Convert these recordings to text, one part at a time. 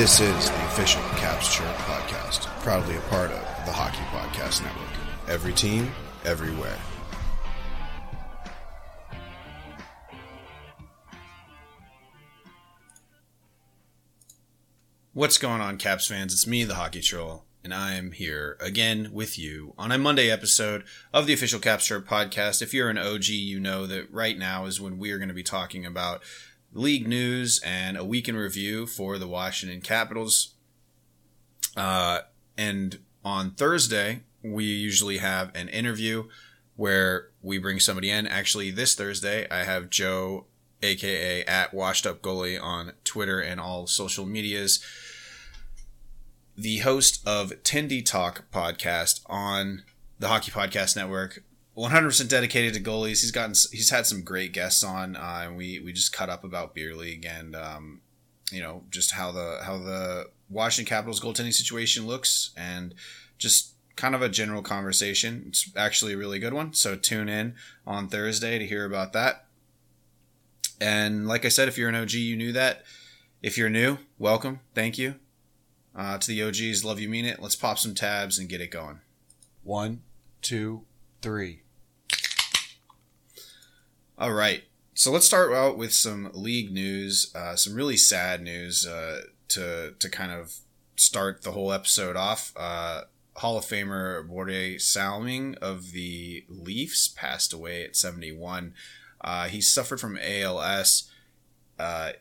This is the official Caps Chirp podcast, proudly a part of the Hockey Podcast Network. Every team, everywhere. What's going on, Caps fans? It's me, the Hockey Troll, and I am here again with you on a Monday episode of the official Caps Chirp podcast. If you're an OG, you know that right now is when we are going to be talking about league news and a week in review for the Washington Capitals. Uh, and on Thursday, we usually have an interview where we bring somebody in. Actually, this Thursday, I have Joe, aka at Washed Up Goalie on Twitter and all social medias, the host of Tendy Talk podcast on the Hockey Podcast Network. 100% dedicated to goalies. He's gotten he's had some great guests on, uh, and we we just cut up about beer league and um, you know just how the how the Washington Capitals goaltending situation looks, and just kind of a general conversation. It's actually a really good one. So tune in on Thursday to hear about that. And like I said, if you're an OG, you knew that. If you're new, welcome. Thank you. Uh, to the OGs, love you, mean it. Let's pop some tabs and get it going. One, two, three. All right. So let's start out with some league news, uh, some really sad news uh, to to kind of start the whole episode off. Uh, Hall of Famer Börje Salming of the Leafs passed away at 71. Uh, he suffered from ALS. Uh,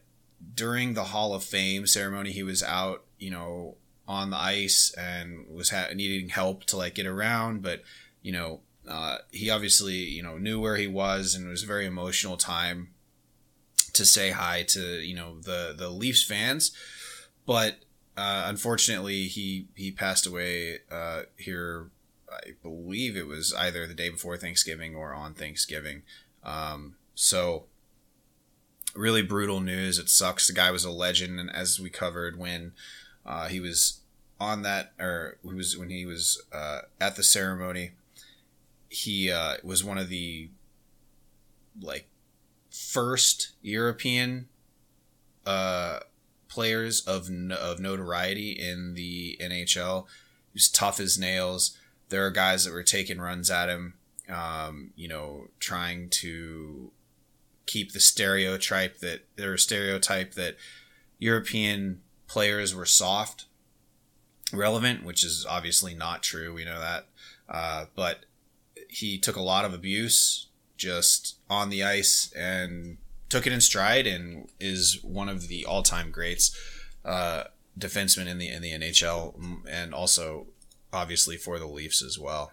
during the Hall of Fame ceremony, he was out, you know, on the ice and was ha- needing help to like get around, but you know, uh, he obviously, you know, knew where he was, and it was a very emotional time to say hi to you know the the Leafs fans. But uh, unfortunately, he he passed away uh, here. I believe it was either the day before Thanksgiving or on Thanksgiving. Um, so really brutal news. It sucks. The guy was a legend, and as we covered when uh, he was on that, or he was when he was uh, at the ceremony, he uh, was one of the like first European uh, players of of notoriety in the NHL. He was tough as nails. There are guys that were taking runs at him, um, you know, trying to keep the stereotype that there stereotype that European players were soft, relevant, which is obviously not true. We know that, uh, but he took a lot of abuse just on the ice and took it in stride and is one of the all-time greats uh, defensemen in the in the NHL and also obviously for the Leafs as well.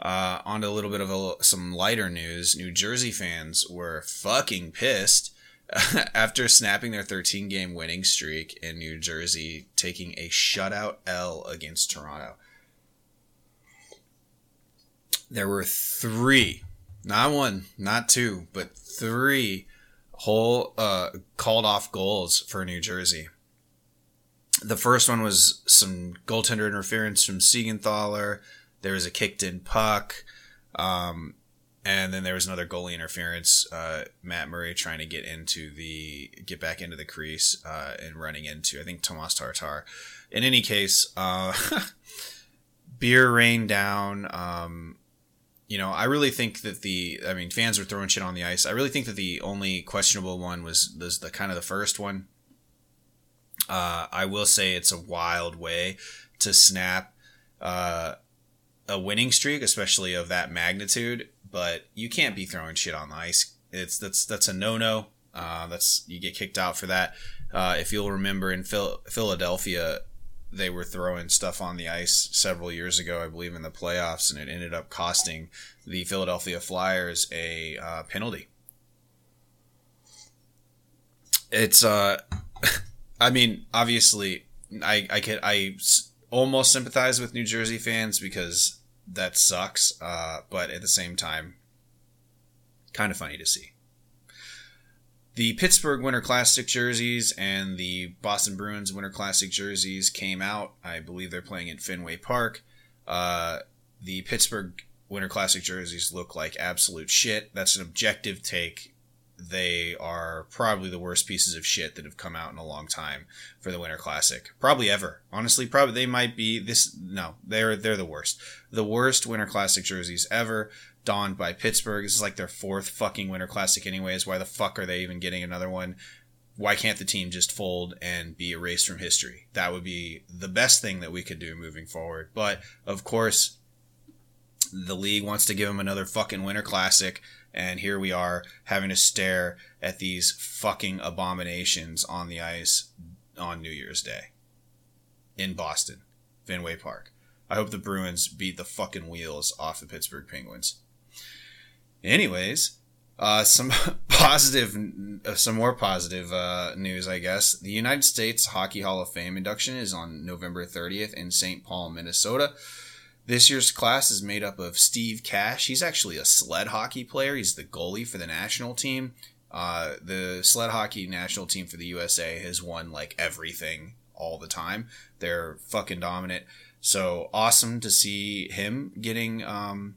Uh, on to a little bit of a, some lighter news. New Jersey fans were fucking pissed after snapping their 13 game winning streak in New Jersey, taking a shutout L against Toronto there were three, not one, not two, but three whole uh, called off goals for New Jersey. The first one was some goaltender interference from Siegenthaler. There was a kicked in puck. Um, and then there was another goalie interference. Uh, Matt Murray trying to get into the get back into the crease uh, and running into I think Tomas Tatar. In any case, uh, beer rained down. Um, you know, I really think that the, I mean, fans were throwing shit on the ice. I really think that the only questionable one was was the kind of the first one. Uh, I will say it's a wild way to snap uh, a winning streak, especially of that magnitude. But you can't be throwing shit on the ice. It's that's that's a no no. Uh, that's you get kicked out for that. Uh, if you'll remember in Phil- Philadelphia, they were throwing stuff on the ice several years ago, I believe, in the playoffs, and it ended up costing the Philadelphia Flyers a uh, penalty. It's, uh, I mean, obviously, I I can I almost sympathize with New Jersey fans because that sucks, uh, but at the same time, kind of funny to see. The Pittsburgh Winter Classic jerseys and the Boston Bruins Winter Classic jerseys came out. I believe they're playing at Fenway Park. Uh, the Pittsburgh Winter Classic jerseys look like absolute shit. That's an objective take. they are probably the worst pieces of shit that have come out in a long time for the Winter Classic. Probably ever. Honestly, probably they might be this no, they're they're the worst. The worst Winter Classic jerseys ever donned by Pittsburgh. This is like their fourth fucking Winter Classic anyways. Why the fuck are they even getting another one? Why can't the team just fold and be erased from history? That would be the best thing that we could do moving forward. But of course, the league wants to give them another fucking Winter Classic and here we are having to stare at these fucking abominations on the ice on New Year's Day in Boston, Fenway Park. I hope the Bruins beat the fucking wheels off the Pittsburgh Penguins. Anyways, uh, some positive, uh, some more positive uh, news, I guess. The United States Hockey Hall of Fame induction is on November 30th in St. Paul, Minnesota. This year's class is made up of Steve Cash. He's actually a sled hockey player. He's the goalie for the national team. Uh, the sled hockey national team for the USA has won like everything all the time. They're fucking dominant. So awesome to see him getting um,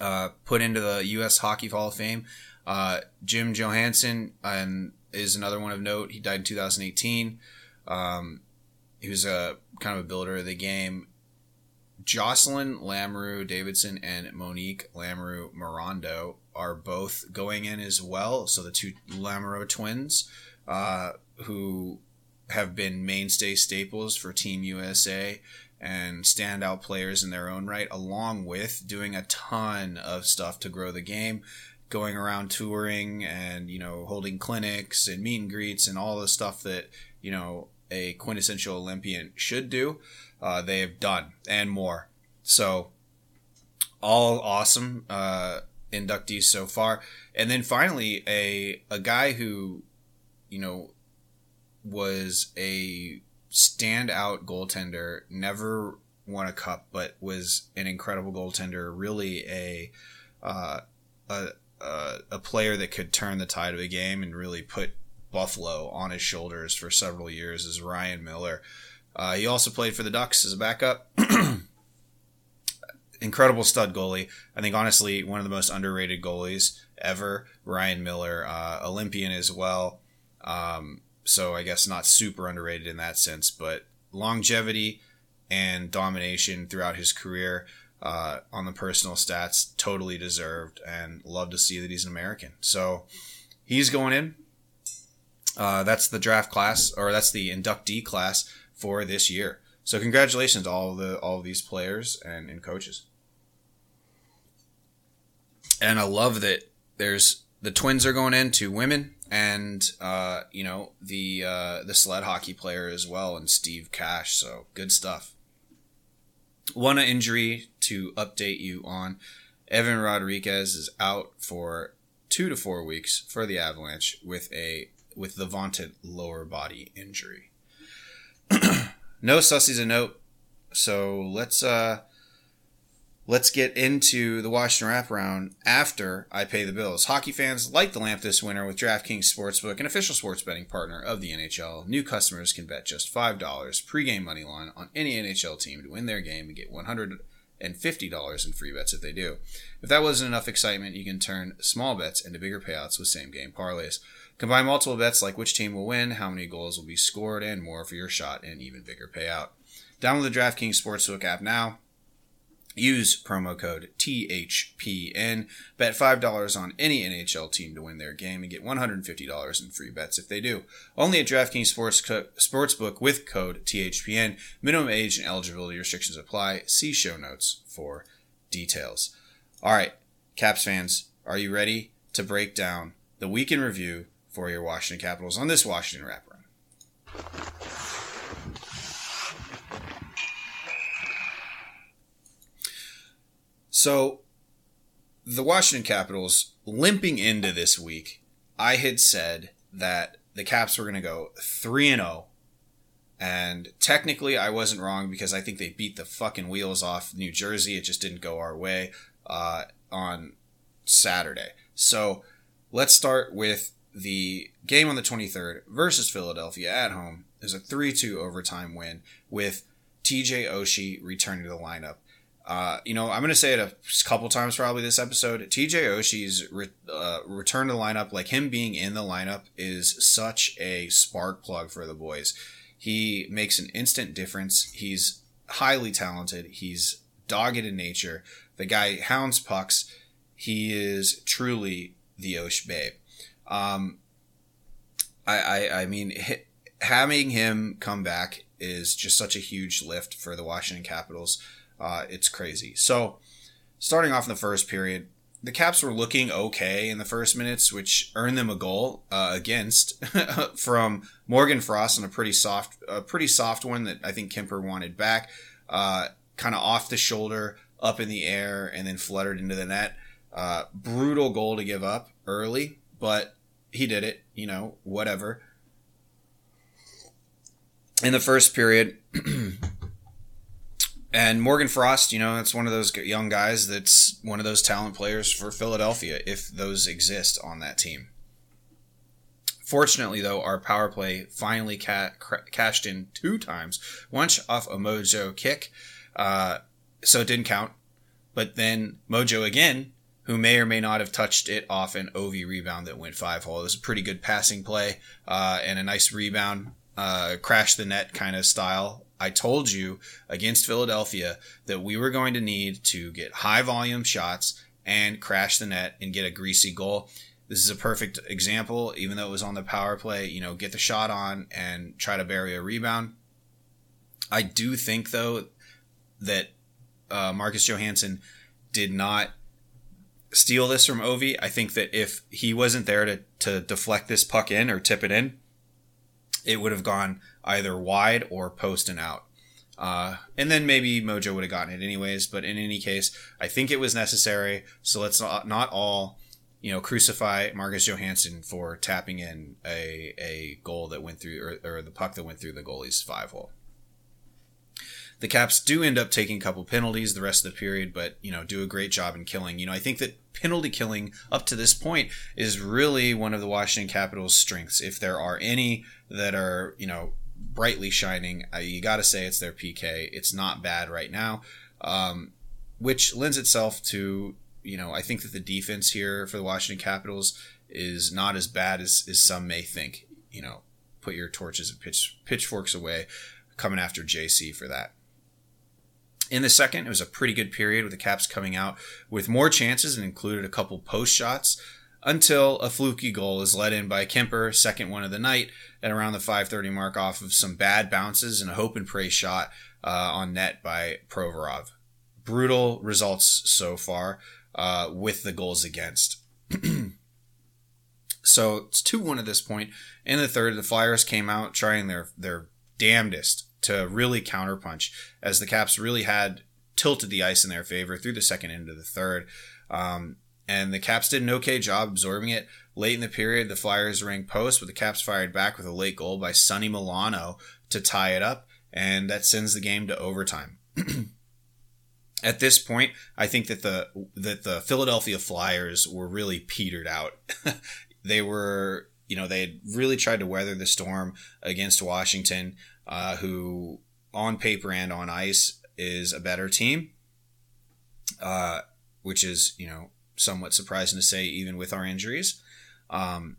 uh, put into the U.S. Hockey Hall of Fame. Uh, Jim Johannson and is another one of note. He died in 2018. Um, he was a kind of a builder of the game. Jocelyn Lamoureux Davidson and Monique Lamoureux Morando are both going in as well. So the two Lamoureux twins, uh, who have been mainstay staples for Team USA and standout players in their own right, along with doing a ton of stuff to grow the game, going around touring and, you know, holding clinics and meet and greets and all the stuff that, you know, a quintessential Olympian should do uh, they have done and more. So, all awesome uh, inductees so far. And then finally, a a guy who, you know, was a standout goaltender, never won a cup, but was an incredible goaltender. Really a uh, a, a player that could turn the tide of a game and really put Buffalo on his shoulders for several years is Ryan Miller. Uh, he also played for the Ducks as a backup. Incredible stud goalie. I think honestly one of the most underrated goalies ever. Ryan Miller, uh, Olympian as well. Um, so I guess not super underrated in that sense, but longevity and domination throughout his career uh, on the personal stats totally deserved, and love to see that he's an American. So he's going in. Uh, that's the draft class, or that's the inductee class for this year. So congratulations to all the all these players and, and coaches. And I love that there's the twins are going in into women and uh, you know the uh, the sled hockey player as well and Steve Cash. So good stuff. One injury to update you on. Evan Rodrigues is out for two to four weeks for the Avalanche with a with the vaunted lower body injury. no sussies a note. So let's uh let's get into the Washington wraparound after I pay the bills. Hockey fans light the lamp this winter with DraftKings Sportsbook, an official sports betting partner of the NHL. New customers can bet just $5 pregame money line on any NHL team to win their game and get 100 and $50 in free bets if they do. If that wasn't enough excitement, you can turn small bets into bigger payouts with same game parlays. Combine multiple bets like which team will win, how many goals will be scored, and more for your shot and even bigger payout. Download the DraftKings Sportsbook app now. Use promo code THPN. Bet $5 on any NHL team to win their game and get $150 in free bets if they do. Only at DraftKings Sports Co- Sportsbook with code THPN. Minimum age and eligibility restrictions apply. See show notes for details. All right, Caps fans, are you ready to break down the week in review for your Washington Capitals on this Washington wraparound. So, the Washington Capitals limping into this week, I had said that the Caps were going to go 3 and 0. And technically, I wasn't wrong because I think they beat the fucking wheels off New Jersey. It just didn't go our way uh, on Saturday. So let's start with the game on the 23rd versus Philadelphia at home is a 3 2 overtime win with TJ Oshie returning to the lineup. Uh, you know, I'm going to say it a couple times probably this episode. TJ Oshie's re- uh, return to the lineup, like him being in the lineup, is such a spark plug for the boys. He makes an instant difference. He's highly talented. He's dogged in nature. The guy hounds pucks. He is truly the Osh babe. Um, I, I, I mean, having him come back is just such a huge lift for the Washington Capitals. Uh, it's crazy. So, starting off in the first period, the Caps were looking okay in the first minutes, which earned them a goal uh, against from Morgan Frost on a pretty soft, a pretty soft one that I think Kuemper wanted back, uh, kind of off the shoulder, up in the air, and then fluttered into the net. Uh, brutal goal to give up early, but he did it. You know, whatever. In the first period, And Morgan Frost, you know, that's one of those young guys that's one of those talent players for Philadelphia, if those exist on that team. Fortunately, though, our power play finally ca- cashed in two times, once off a Mojo kick, uh, so it didn't count. But then Mojo again, who may or may not have touched it off an OV rebound that went five hole. It was a pretty good passing play uh, and a nice rebound, uh, crash the net kind of style I told you against Philadelphia that we were going to need to get high volume shots and crash the net and get a greasy goal. This is a perfect example, even though it was on the power play, you know, get the shot on and try to bury a rebound. I do think, though, that uh, Marcus Johansson did not steal this from Ovi. I think that if he wasn't there to, to deflect this puck in or tip it in, it would have gone either wide or post and out. Uh, and then maybe Mojo would have gotten it anyways. But in any case, I think it was necessary. So let's not, not all, you know, crucify Marcus Johansson for tapping in a, a goal that went through, or, or the puck that went through the goalie's five hole. The Caps do end up taking a couple penalties the rest of the period, but, you know, do a great job in killing. You know, I think that penalty killing up to this point is really one of the Washington Capitals' strengths. If there are any that are, you know, brightly shining. You got to say it's their PK. It's not bad right now, um, which lends itself to you know I think that the defense here for the Washington Capitals is not as bad as, as some may think. You know, put your torches and pitch, pitchforks away, coming after JC for that. In the second, it was a pretty good period with the Caps coming out with more chances and included a couple post shots until a fluky goal is let in by Kuemper, second one of the night, at around the 5:30 mark off of some bad bounces and a hope and pray shot uh, on net by Provorov. Brutal results so far uh, with the goals against. so it's 2-1 at this point. In the third, the Flyers came out trying their their damnedest to really counterpunch as the Caps really had tilted the ice in their favor through the second into the third. Um, and the Caps did an okay job absorbing it. Late in the period, the Flyers rang post, but the Caps fired back with a late goal by Sonny Milano to tie it up, and that sends the game to overtime. At this point, I think that the that the Philadelphia Flyers were really petered out. they were, you know, they had really tried to weather the storm against Washington, uh, who on paper and on ice is a better team, uh, which is you know somewhat surprising to say, even with our injuries um,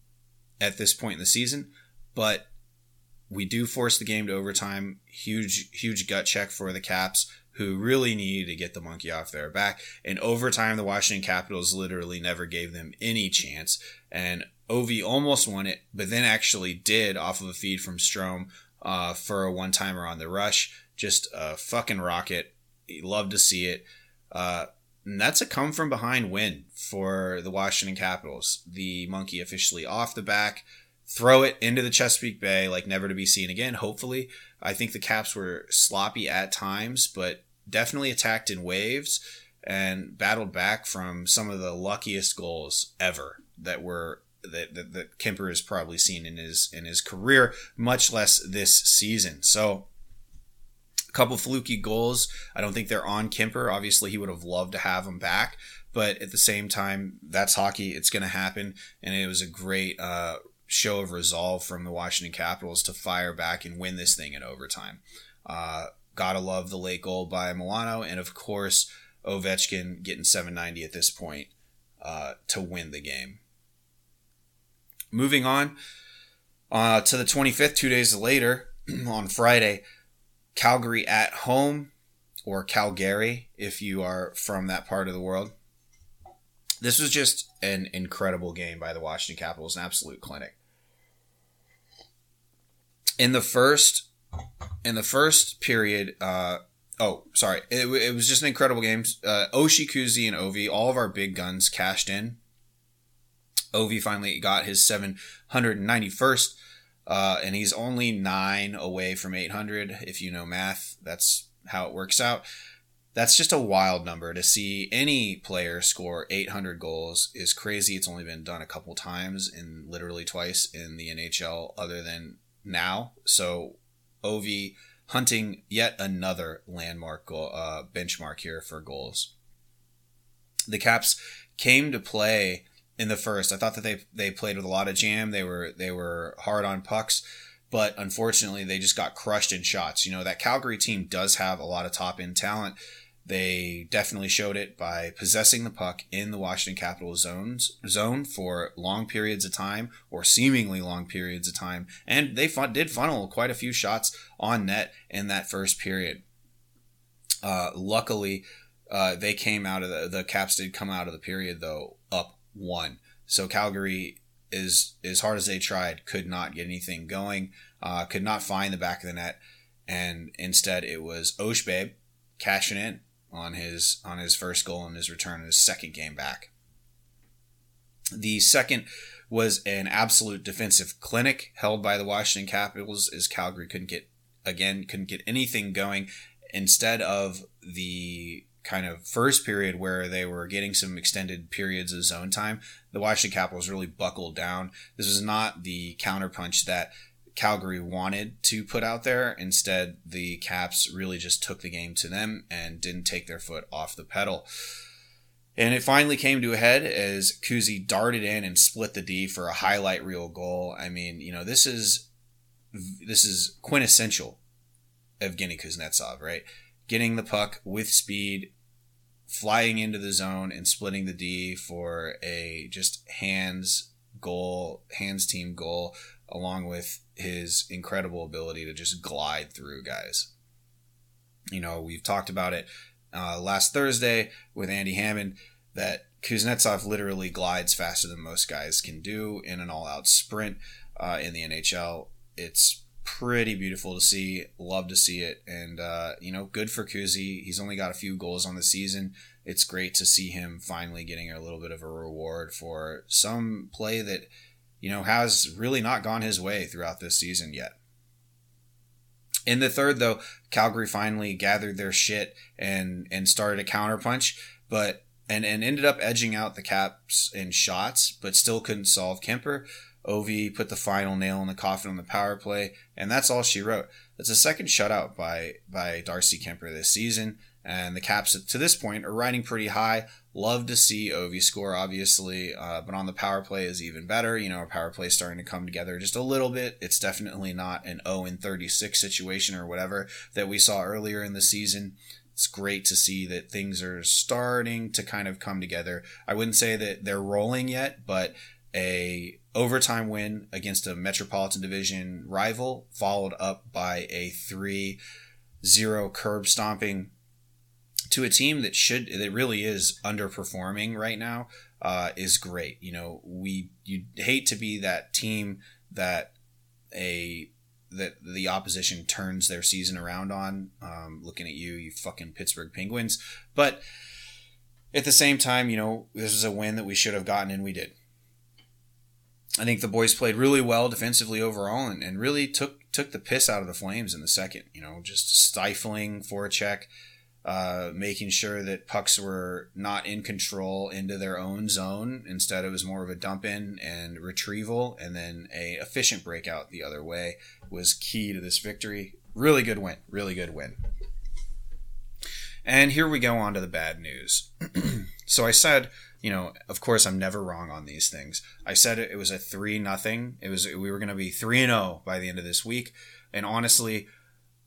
at this point in the season. But we do force the game to overtime. Huge, huge gut check for the Caps, who really needed to get the monkey off their back. In overtime, the Washington Capitals literally never gave them any chance. And Ovi almost won it, but then actually did off of a feed from Strome uh, for a one timer on the rush. Just a fucking rocket. Love to see it. Uh, and that's a come from behind win for the Washington Capitals. The monkey officially off the back, throw it into the Chesapeake Bay like never to be seen again. Hopefully, I think the Caps were sloppy at times, but definitely attacked in waves and battled back from some of the luckiest goals ever that were that, that, that Kuemper has probably seen in his in his career, much less this season. So a couple fluky goals. I don't think they're on Kuemper. Obviously, he would have loved to have him back, but at the same time, that's hockey. It's going to happen, and it was a great uh, show of resolve from the Washington Capitals to fire back and win this thing in overtime. Uh, gotta love the late goal by Milano, and of course Ovechkin getting 790 at this point uh, to win the game. Moving on uh, to the 25th, two days later, on Friday, Calgary at home, or Calgary if you are from that part of the world. This was just an incredible game by the Washington Capitals, an absolute clinic. In the first, in the first period, uh, oh, sorry, it, it was just an incredible game. Uh, Oshie, Kuzi, and Ovi, all of our big guns cashed in. Ovi finally got his 791st, uh, and he's only nine away from 800. If you know math, that's how it works out. That's just a wild number to see any player score 800 goals is crazy. It's only been done a couple times and literally twice in the NHL, other than now. So, Ovi hunting yet another landmark goal, uh, benchmark here for goals. The Caps came to play in the first. I thought that they they played with a lot of jam. They were they were hard on pucks, but unfortunately they just got crushed in shots. You know that Calgary team does have a lot of top end talent. They definitely showed it by possessing the puck in the Washington Capitals zones zone for long periods of time or seemingly long periods of time, and they fun- did funnel quite a few shots on net in that first period. Uh, luckily, uh, they came out of the the Caps did come out of the period though one. So Calgary is as hard as they tried could not get anything going, uh, could not find the back of the net, and instead it was Oshbabe cashing in on his on his first goal in his return in his second game back. The second was an absolute defensive clinic held by the Washington Capitals as Calgary couldn't get again couldn't get anything going instead of the kind of first period where they were getting some extended periods of zone time the Washington Capitals really buckled down this was not the counterpunch that Calgary wanted to put out there. Instead, the Caps really just took the game to them and didn't take their foot off the pedal. And it finally came to a head as Kuzi darted in and split the D for a highlight reel goal. I mean, you know, this is this is quintessential Evgeny Kuznetsov, right? Getting the puck with speed, flying into the zone and splitting the D for a just hands goal, hands team goal, along with his incredible ability to just glide through guys. You know, we've talked about it uh, last Thursday with Andy Hammond that Kuznetsov literally glides faster than most guys can do in an all out sprint uh, in the NHL. It's pretty beautiful to see. Love to see it. And, uh, you know, good for Kuzi. He's only got a few goals on the season. It's great to see him finally getting a little bit of a reward for some play that you know, has really not gone his way throughout this season yet. In the third, though, Calgary finally gathered their shit and and started a counterpunch, but and and ended up edging out the Caps in shots, but still couldn't solve Kuemper. Ovi put the final nail in the coffin on the power play, and that's all she wrote. That's a second shutout by by Darcy Kuemper this season, and the Caps to this point are riding pretty high. Love to see Ovi score, obviously, uh, but on the power play is even better. You know, our power play is starting to come together just a little bit. It's definitely not an 0 in 36 situation or whatever that we saw earlier in the season. It's great to see that things are starting to kind of come together. I wouldn't say that they're rolling yet, but a overtime win against a Metropolitan Division rival, followed up by a 3 0 curb stomping to a team that should that really is underperforming right now uh, is great. You know, we you hate to be that team that a that the opposition turns their season around on. Um, looking at you, you fucking Pittsburgh Penguins, but at the same time, you know, this is a win that we should have gotten, and we did. I think the boys played really well defensively overall, and, and really took took the piss out of the Flames in the second. You know, just stifling for a check uh, making sure that pucks were not in control into their own zone. Instead, it was more of a dump in and retrieval, and then a efficient breakout the other way was key to this victory. Really good win. Really good win. And here we go on to the bad news. so I said, you know, of course I'm never wrong on these things. I said it, it was a three nothing. It was we were going to be three and zero oh by the end of this week, and honestly,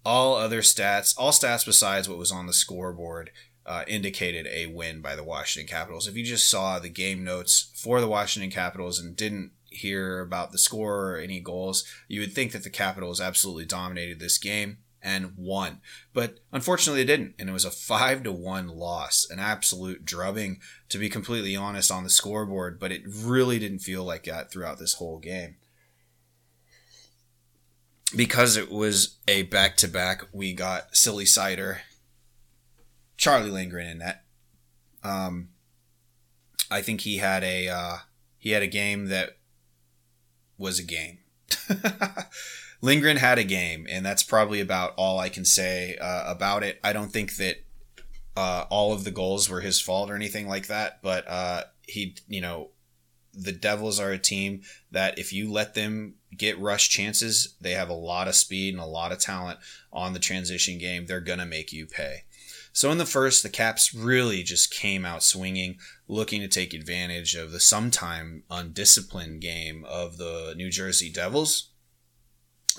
all other stats, all stats besides what was on the scoreboard, uh, indicated a win by the Washington Capitals. If you just saw the game notes for the Washington Capitals and didn't hear about the score or any goals, you would think that the Capitals absolutely dominated this game and won. But unfortunately, they didn't, and it was a five to one loss, an absolute drubbing, to be completely honest, on the scoreboard. But it really didn't feel like that throughout this whole game. Because it was a back to back, we got Silly Cider, Charlie Lindgren in that. Um, I think he had a uh, he had a game that was a game. Lindgren had a game, and that's probably about all I can say uh, about it. I don't think that uh, all of the goals were his fault or anything like that, but uh, he, you know, the Devils are a team that if you let them get rush chances, they have a lot of speed and a lot of talent on the transition game. They're going to make you pay. So in the first, the Caps really just came out swinging, looking to take advantage of the sometime undisciplined game of the New Jersey Devils.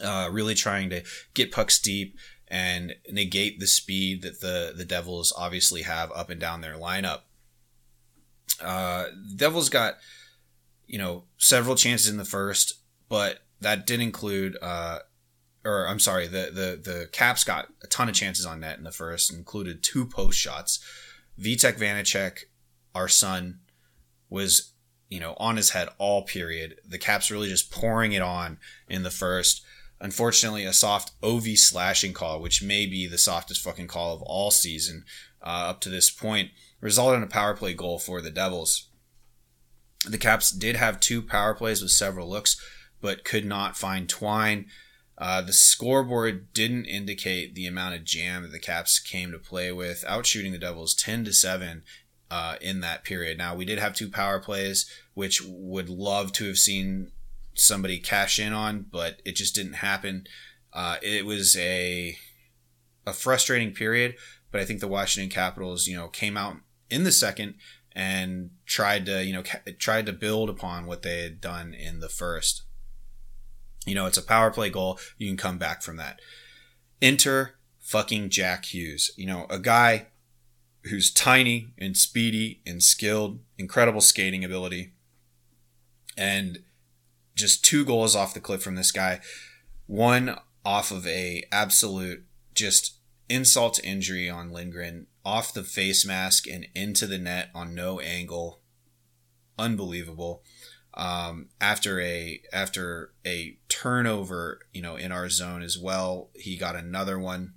Uh, really trying to get pucks deep and negate the speed that the the Devils obviously have up and down their lineup. Uh, Devils got you know several chances in the first, but that did include uh, or I'm sorry, the the the Caps got a ton of chances on net in the first, included two post shots. Vitek Vanecek, our son, was you know on his head all period. The Caps really just pouring it on in the first. Unfortunately, a soft OV slashing call, which may be the softest fucking call of all season uh, up to this point, resulted in a power play goal for the Devils. The Caps did have two power plays with several looks, but could not find Twine. Uh, the scoreboard didn't indicate the amount of jam that the Caps came to play with, outshooting the Devils 10 to 7 uh, in that period. Now, we did have two power plays, which would love to have seen somebody cash in on, but it just didn't happen. Uh, it was a a frustrating period, but I think the Washington Capitals, you know, came out in the second and tried to, you know, ca- tried to build upon what they had done in the first. You know, it's a power play goal. You can come back from that. Enter fucking Jack Hughes. You know, a guy who's tiny and speedy and skilled, incredible skating ability, and just two goals off the cliff from this guy. One off of a absolute just insult to injury on Lindgren, off the face mask and into the net on no angle. Unbelievable um, after a after a turnover, you know, in our zone as well. He got another one.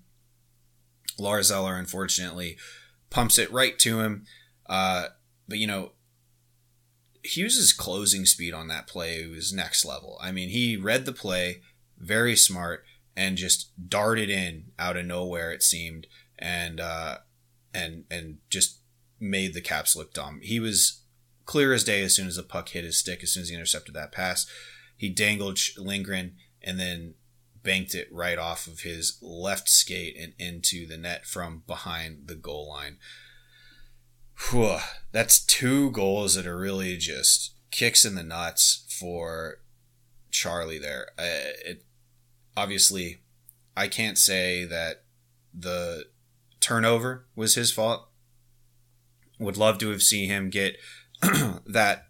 Lars Eller, unfortunately, pumps it right to him. Uh, but you know, Hughes's closing speed on that play was next level. I mean, he read the play, very smart, and just darted in out of nowhere. It seemed, and uh, and and just made the Caps look dumb. He was clear as day as soon as the puck hit his stick, as soon as he intercepted that pass. He dangled Lindgren and then banked it right off of his left skate and into the net from behind the goal line. Whew, that's two goals that are really just kicks in the nuts for Charlie there. Uh, it obviously I can't say that the turnover was his fault. Would love to have seen him get that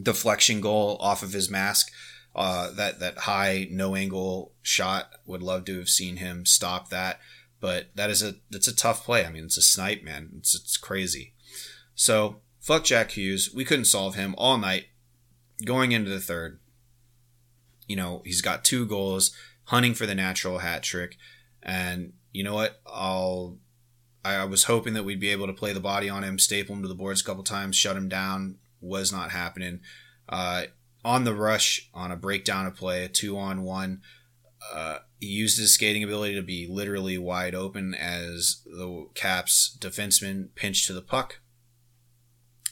deflection goal off of his mask, uh, that that high no angle shot. Would love to have seen him stop that, but that is a that's a tough play. I mean, it's a snipe, man. It's it's crazy. So fuck Jack Hughes. We couldn't solve him all night. Going into the third, you know, he's got two goals, hunting for the natural hat trick, and you know what? I'll I was hoping that we'd be able to play the body on him, staple him to the boards a couple times, shut him down. Was not happening. Uh, on the rush, on a breakdown of play, a two on one, uh, he used his skating ability to be literally wide open as the Caps defenseman pinched to the puck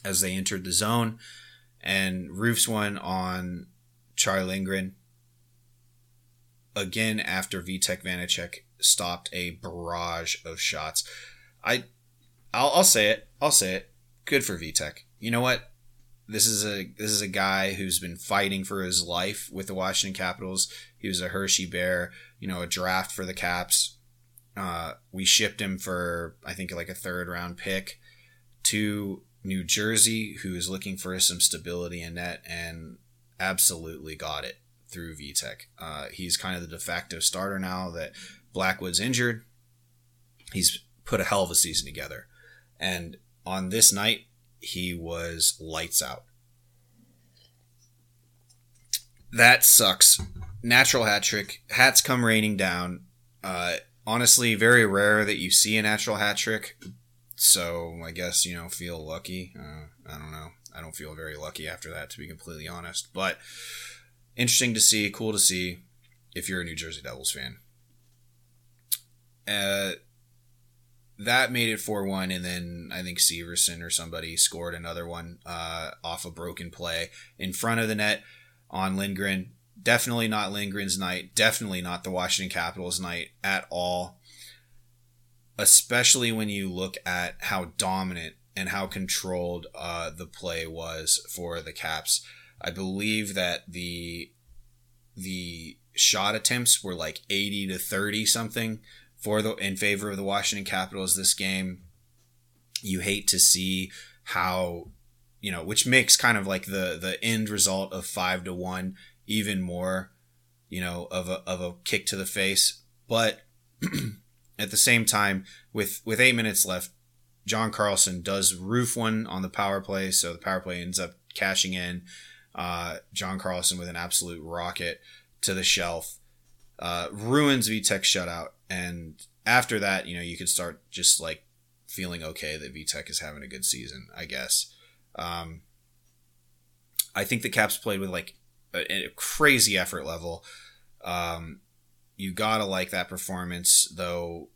as they entered the zone. And roofs one on Charlie Lindgren. Again, after Vitek Vanecek stopped a barrage of shots. I, I'll, I'll say it. I'll say it. Good for Vitek. You know what? This is a this is a guy who's been fighting for his life with the Washington Capitals. He was a Hershey Bear, you know, a draft for the Caps. Uh, we shipped him for I think like a third round pick to New Jersey, who is looking for some stability in net, and absolutely got it through Vitek. Uh, he's kind of the de facto starter now that Blackwood's injured. He's put a hell of a season together, and on this night he was lights out. That sucks. Natural hat trick. Hats come raining down. Uh, honestly, very rare that you see a natural hat trick. So I guess you know feel lucky. Uh, I don't know. I don't feel very lucky after that, to be completely honest. But interesting to see, cool to see if you're a New Jersey Devils fan. Uh, that made it 4 1, and then I think Severson or somebody scored another one uh, off a broken play in front of the net on Lindgren. Definitely not Lindgren's night. Definitely not the Washington Capitals night at all. Especially when you look at how dominant and how controlled uh, the play was for the Caps. I believe that the the shot attempts were like 80 to 30 something for the in favor of the Washington Capitals this game. You hate to see how you know, which makes kind of like the the end result of five to one even more, you know, of a of a kick to the face. But at the same time, with with eight minutes left, John Carlson does roof one on the power play, so the power play ends up cashing in. Uh, John Carlson with an absolute rocket to the shelf, uh, ruins Vitek shutout, and after that, you know, you could start just like feeling okay that Vitek is having a good season, I guess. Um, I think the Caps played with like a, a crazy effort level. Um, you gotta like that performance, though.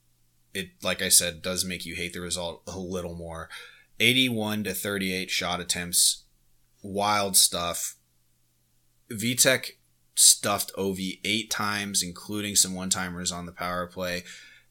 It, like I said, does make you hate the result a little more. 81 to 38 shot attempts, wild stuff. Vitek stuffed OV eight times, including some one timers on the power play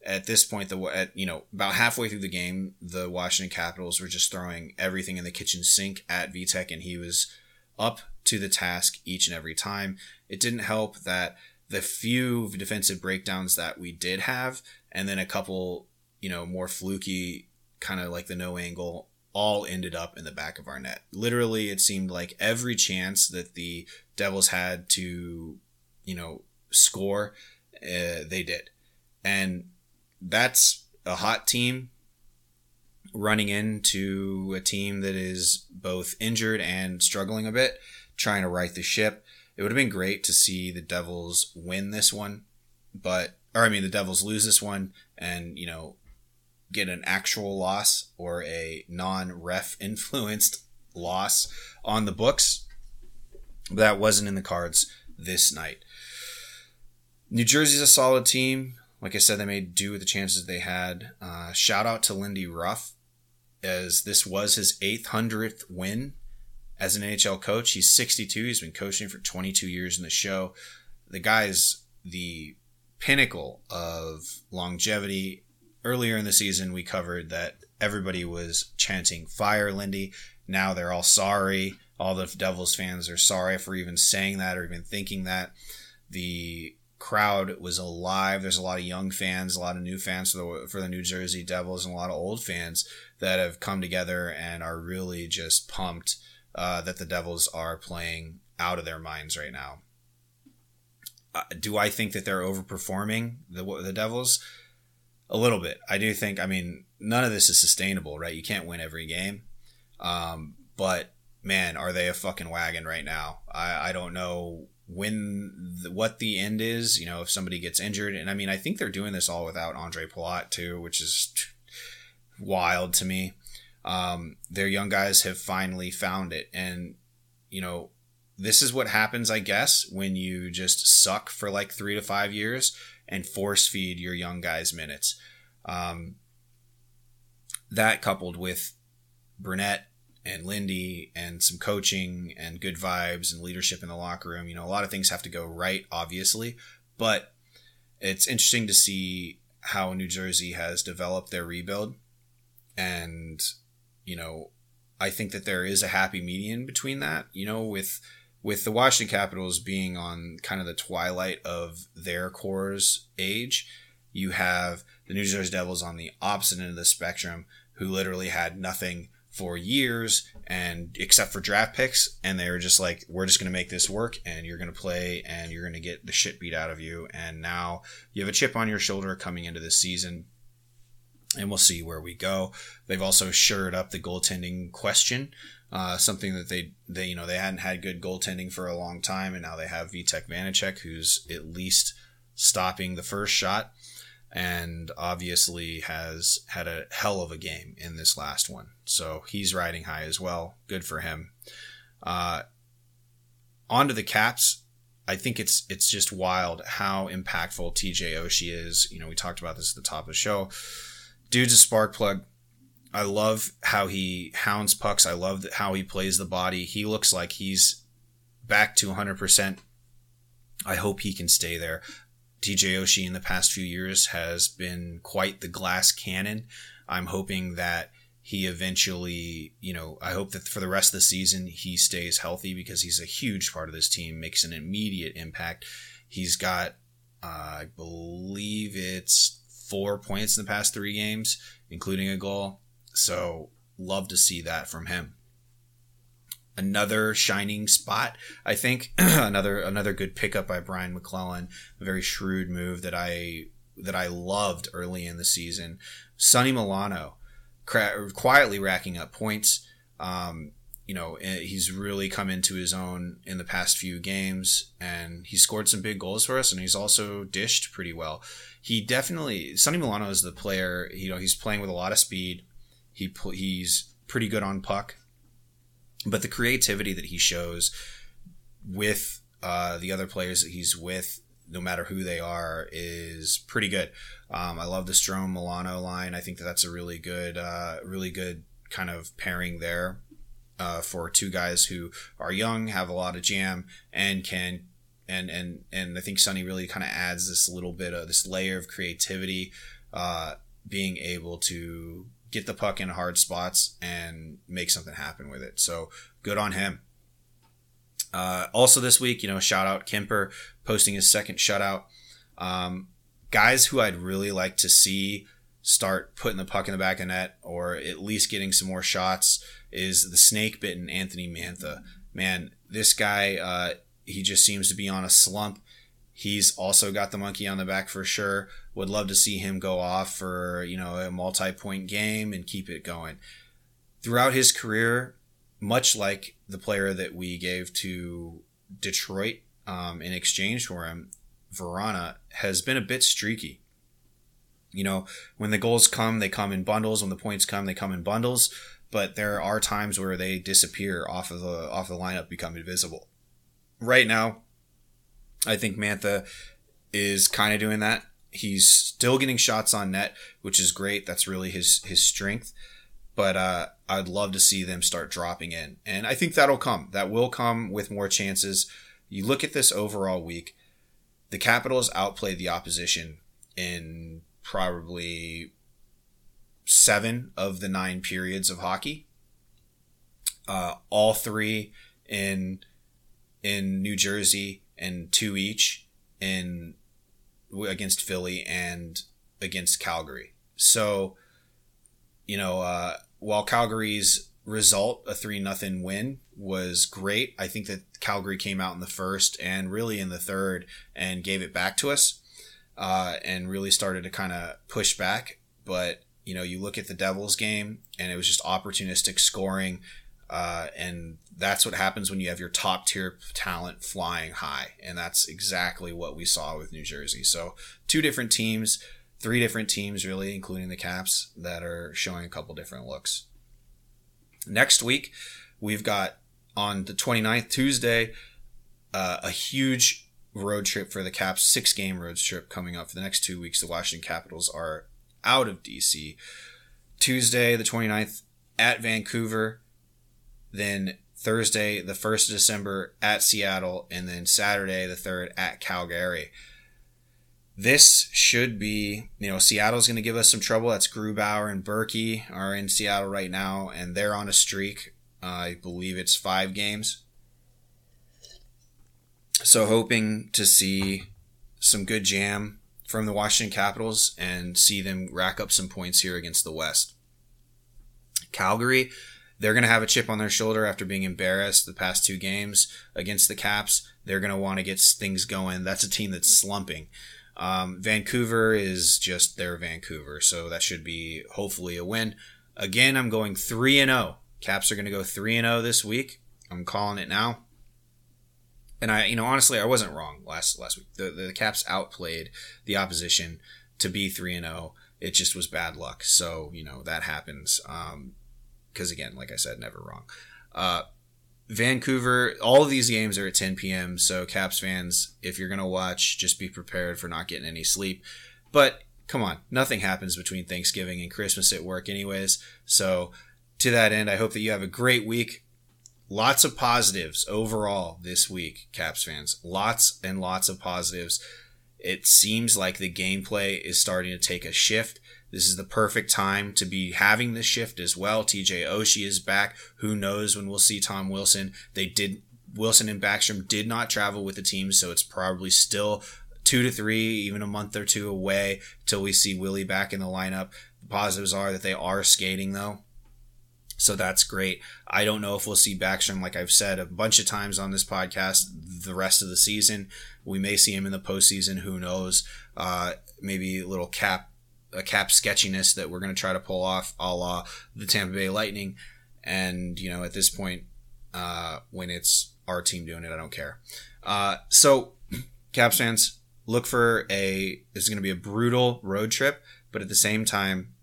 at this point, the at you know about halfway through the game, the Washington Capitals were just throwing everything in the kitchen sink at Vitek, and he was up to the task each and every time. It didn't help that the few defensive breakdowns that we did have, and then a couple, you know, more fluky, kind of like the no angle, all ended up in the back of our net. Literally, it seemed like every chance that the Devils had to, you know, score, uh, they did. And that's a hot team running into a team that is both injured and struggling a bit, trying to right the ship. It would have been great to see the Devils win this one, but or I mean the Devils lose this one and, you know, get an actual loss or a non-ref influenced loss on the books. That wasn't in the cards this night. New Jersey's a solid team. Like I said, they made do with the chances they had. Uh, shout out to Lindy Ruff, as this was his 800th win as an NHL coach. He's 62. He's been coaching for 22 years in the show. The guy is the pinnacle of longevity. Earlier in the season, we covered that everybody was chanting "Fire Lindy." Now they're all sorry. All the Devils fans are sorry for even saying that or even thinking that. The crowd was alive. There's a lot of young fans, a lot of new fans for the for the New Jersey Devils, and a lot of old fans that have come together and are really just pumped uh, that the Devils are playing out of their minds right now. Uh, do I think that they're overperforming the the Devils? A little bit. I do think. I mean, none of this is sustainable, right? You can't win every game, um, but man, are they a fucking wagon right now? I, I don't know when the, what the end is, you know, if somebody gets injured. And I mean, I think they're doing this all without Ondrej Palat too, which is wild to me. Um, their young guys have finally found it. And, you know, this is what happens, I guess, when you just suck for like three to five years and force feed your young guys minutes. Um, that coupled with Brunette and Lindy and some coaching and good vibes and leadership in the locker room. You know, a lot of things have to go right, obviously, but it's interesting to see how New Jersey has developed their rebuild. And, you know, I think that there is a happy median between that, you know, with with the Washington Capitals being on kind of the twilight of their core's age, you have the New Jersey Devils on the opposite end of the spectrum, who literally had nothing for years and except for draft picks and they were just like we're just going to make this work and you're going to play and you're going to get the shit beat out of you and now you have a chip on your shoulder coming into this season and we'll see where we go they've also shored up the goaltending question uh, something that they they you know they hadn't had good goaltending for a long time and now they have Vitek Vanecek who's at least stopping the first shot and obviously has had a hell of a game in this last one. So he's riding high as well. Good for him. Uh, on to the Caps. I think it's it's just wild how impactful TJ Oshie is. You know, we talked about this at the top of the show. Dude's a spark plug. I love how he hounds pucks. I love how he plays the body. He looks like he's back to 100%. I hope he can stay there. TJ Oshie in the past few years has been quite the glass cannon. I'm hoping that he eventually, you know, I hope that for the rest of the season he stays healthy because he's a huge part of this team, makes an immediate impact. He's got, uh, I believe it's four points in the past three games, including a goal. So love to see that from him another shining spot. I think another another good pickup by Brian MacLellan. a very shrewd move that I that I loved early in the season. Sonny Milano, quietly racking up points. Um, you know, eh, he's really come into his own in the past few games, and he scored some big goals for us, and he's also dished pretty well. He definitely Sonny Milano is the player. You know, he's playing with a lot of speed. He he's pretty good on puck but the creativity that he shows with uh, the other players that he's with, no matter who they are, is pretty good. Um, I love the Strome Milano line. I think that that's a really good, uh, really good kind of pairing there uh, for two guys who are young, have a lot of jam, and can. And, and and I think Sonny really kind of adds this little bit of this layer of creativity, uh, being able to get the puck in hard spots and make something happen with it. So good on him. Uh, also this week, you know, shout out Kuemper posting his second shutout. Um, guys who I'd really like to see start putting the puck in the back of net or at least getting some more shots is the snake bitten Anthony Mantha. Man, this guy, uh, he just seems to be on a slump. He's also got the monkey on the back for sure. Would love to see him go off for, you know, a multi point game and keep it going. Throughout his career, much like the player that we gave to Detroit um, in exchange for him, Vrana has been a bit streaky. You know, when the goals come, they come in bundles. When the points come, they come in bundles. But there are times where they disappear off of the off the lineup, become invisible. Right now, I think Mantha is kind of doing that. He's still getting shots on net, which is great. That's really his his strength. But uh, I'd love to see them start dropping in, and I think that'll come. That will come with more chances. You look at this overall week. The Capitals outplayed the opposition in probably seven of the nine periods of hockey. Uh, all three in in New Jersey and two each in against Philly and against Calgary. So, you know, uh, while Calgary's result, a three nothing win, was great, I think that Calgary came out in the first and really in the third and gave it back to us, uh, and really started to kind of push back. But you know, you look at the Devils game, and it was just opportunistic scoring. Uh, and that's what happens when you have your top tier talent flying high. And that's exactly what we saw with New Jersey. So, two different teams, three different teams, really, including the Caps, that are showing a couple different looks. Next week, we've got on the 29th, Tuesday, uh, a huge road trip for the Caps, six game road trip coming up for the next two weeks. The Washington Capitals are out of DC. Tuesday, the 29th, at Vancouver then Thursday, the 1st of December at Seattle, and then Saturday, the 3rd at Calgary. This should be, you know, Seattle's going to give us some trouble. That's Grubauer and Berkey are in Seattle right now, and they're on a streak. Uh, I believe it's five games. So hoping to see some good jam from the Washington Capitals and see them rack up some points here against the West. Calgary, they're going to have a chip on their shoulder after being embarrassed the past two games against the Caps. They're going to want to get things going. That's a team that's slumping. Um, Vancouver is just their Vancouver, so that should be hopefully a win. Again, I'm going 3 and 0. Caps are going to go 3 and 0 this week. I'm calling it now. And I, you know, honestly, I wasn't wrong last last week. The the Caps outplayed the opposition to be 3 and 0. It just was bad luck. So, you know, that happens. Um, because again, like I said, never wrong. Uh, Vancouver, all of these games are at 10 p.m. So, Caps fans, if you're to watch, just be prepared for not getting any sleep. But come on, nothing happens between Thanksgiving and Christmas at work, anyways. So, to that end, I hope that you have a great week. Lots of positives overall this week, Caps fans. Lots and lots of positives. It seems like the gameplay is starting to take a shift. This is the perfect time to be having this shift as well. TJ Oshie is back. Who knows when we'll see Tom Wilson? They did Wilson and Backstrom did not travel with the team, so it's probably still two to three, even a month or two away till we see Willie back in the lineup. The positives are that they are skating though. So that's great. I don't know if we'll see Backstrom, like I've said a bunch of times on this podcast, the rest of the season. We may see him in the postseason. Who knows? Uh, maybe a little cap a cap sketchiness that we're going to try to pull off a la the Tampa Bay Lightning. And, you know, at this point, uh, when it's our team doing it, I don't care. Uh, so, Caps fans, look for a, this is going to be a brutal road trip, but at the same time,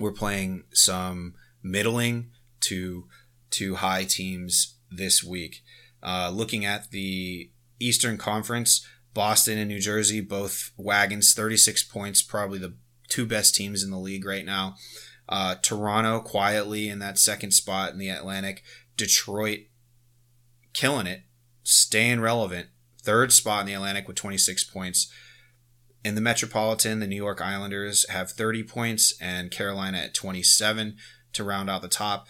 we're playing some middling to, to high teams this week. Uh, looking at the Eastern Conference, Boston and New Jersey, both wagons, 36 points, probably the two best teams in the league right now. Uh, Toronto quietly in that second spot in the Atlantic. Detroit killing it, staying relevant. Third spot in the Atlantic with 26 points. In the Metropolitan, the New York Islanders have 30 points and Carolina at 27 to round out the top.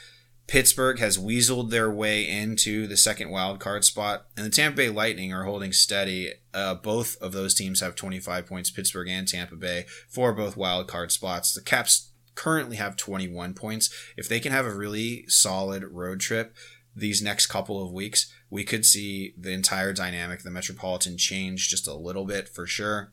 Pittsburgh has weaseled their way into the second wild card spot, and the Tampa Bay Lightning are holding steady. Uh, both of those teams have 25 points, Pittsburgh and Tampa Bay, for both wild card spots. The Caps currently have 21 points. If they can have a really solid road trip these next couple of weeks, we could see the entire dynamic, of the Metropolitan change just a little bit for sure.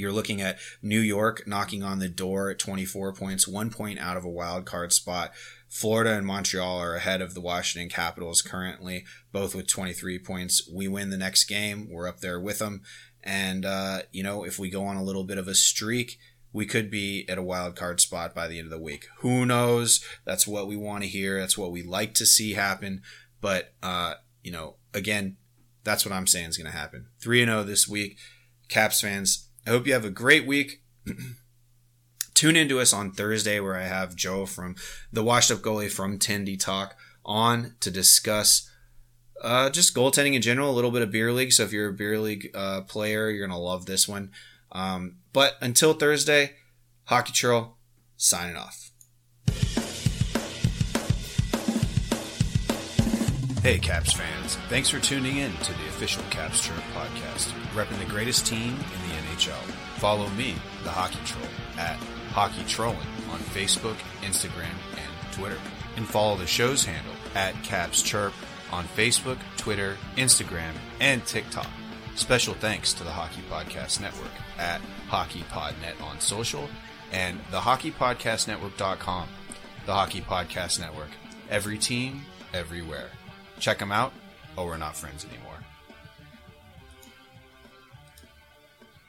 You're looking at New York knocking on the door at 24 points, one point out of a wild card spot. Florida and Montreal are ahead of the Washington Capitals currently, both with 23 points. We win the next game, we're up there with them. And, uh, you know, if we go on a little bit of a streak, we could be at a wild card spot by the end of the week. Who knows? That's what we want to hear. That's what we like to see happen. But, uh, you know, again, that's what I'm saying is going to happen. 3 0 this week. Caps fans, I hope you have a great week. Tune into us on Thursday where I have Joe from the Washed Up Goalie from Tendy Talk on to discuss uh, just goaltending in general, a little bit of beer league. So if you're a beer league uh, player, you're gonna love this one. Um, but until Thursday, Hockey Troll signing off. Hey, Caps fans. Thanks for tuning in to the official Caps Chirp podcast, repping the greatest team in the NHL. Follow me, the Hockey Troll, at Hockey Trolling on Facebook, Instagram, and Twitter. And follow the show's handle at Caps Chirp on Facebook, Twitter, Instagram, and TikTok. Special thanks to the Hockey Podcast Network at HockeyPodNet on social and the HockeyPodcastNetwork.com. The Hockey Podcast Network. Every team, everywhere. Check them out, or we're not friends anymore.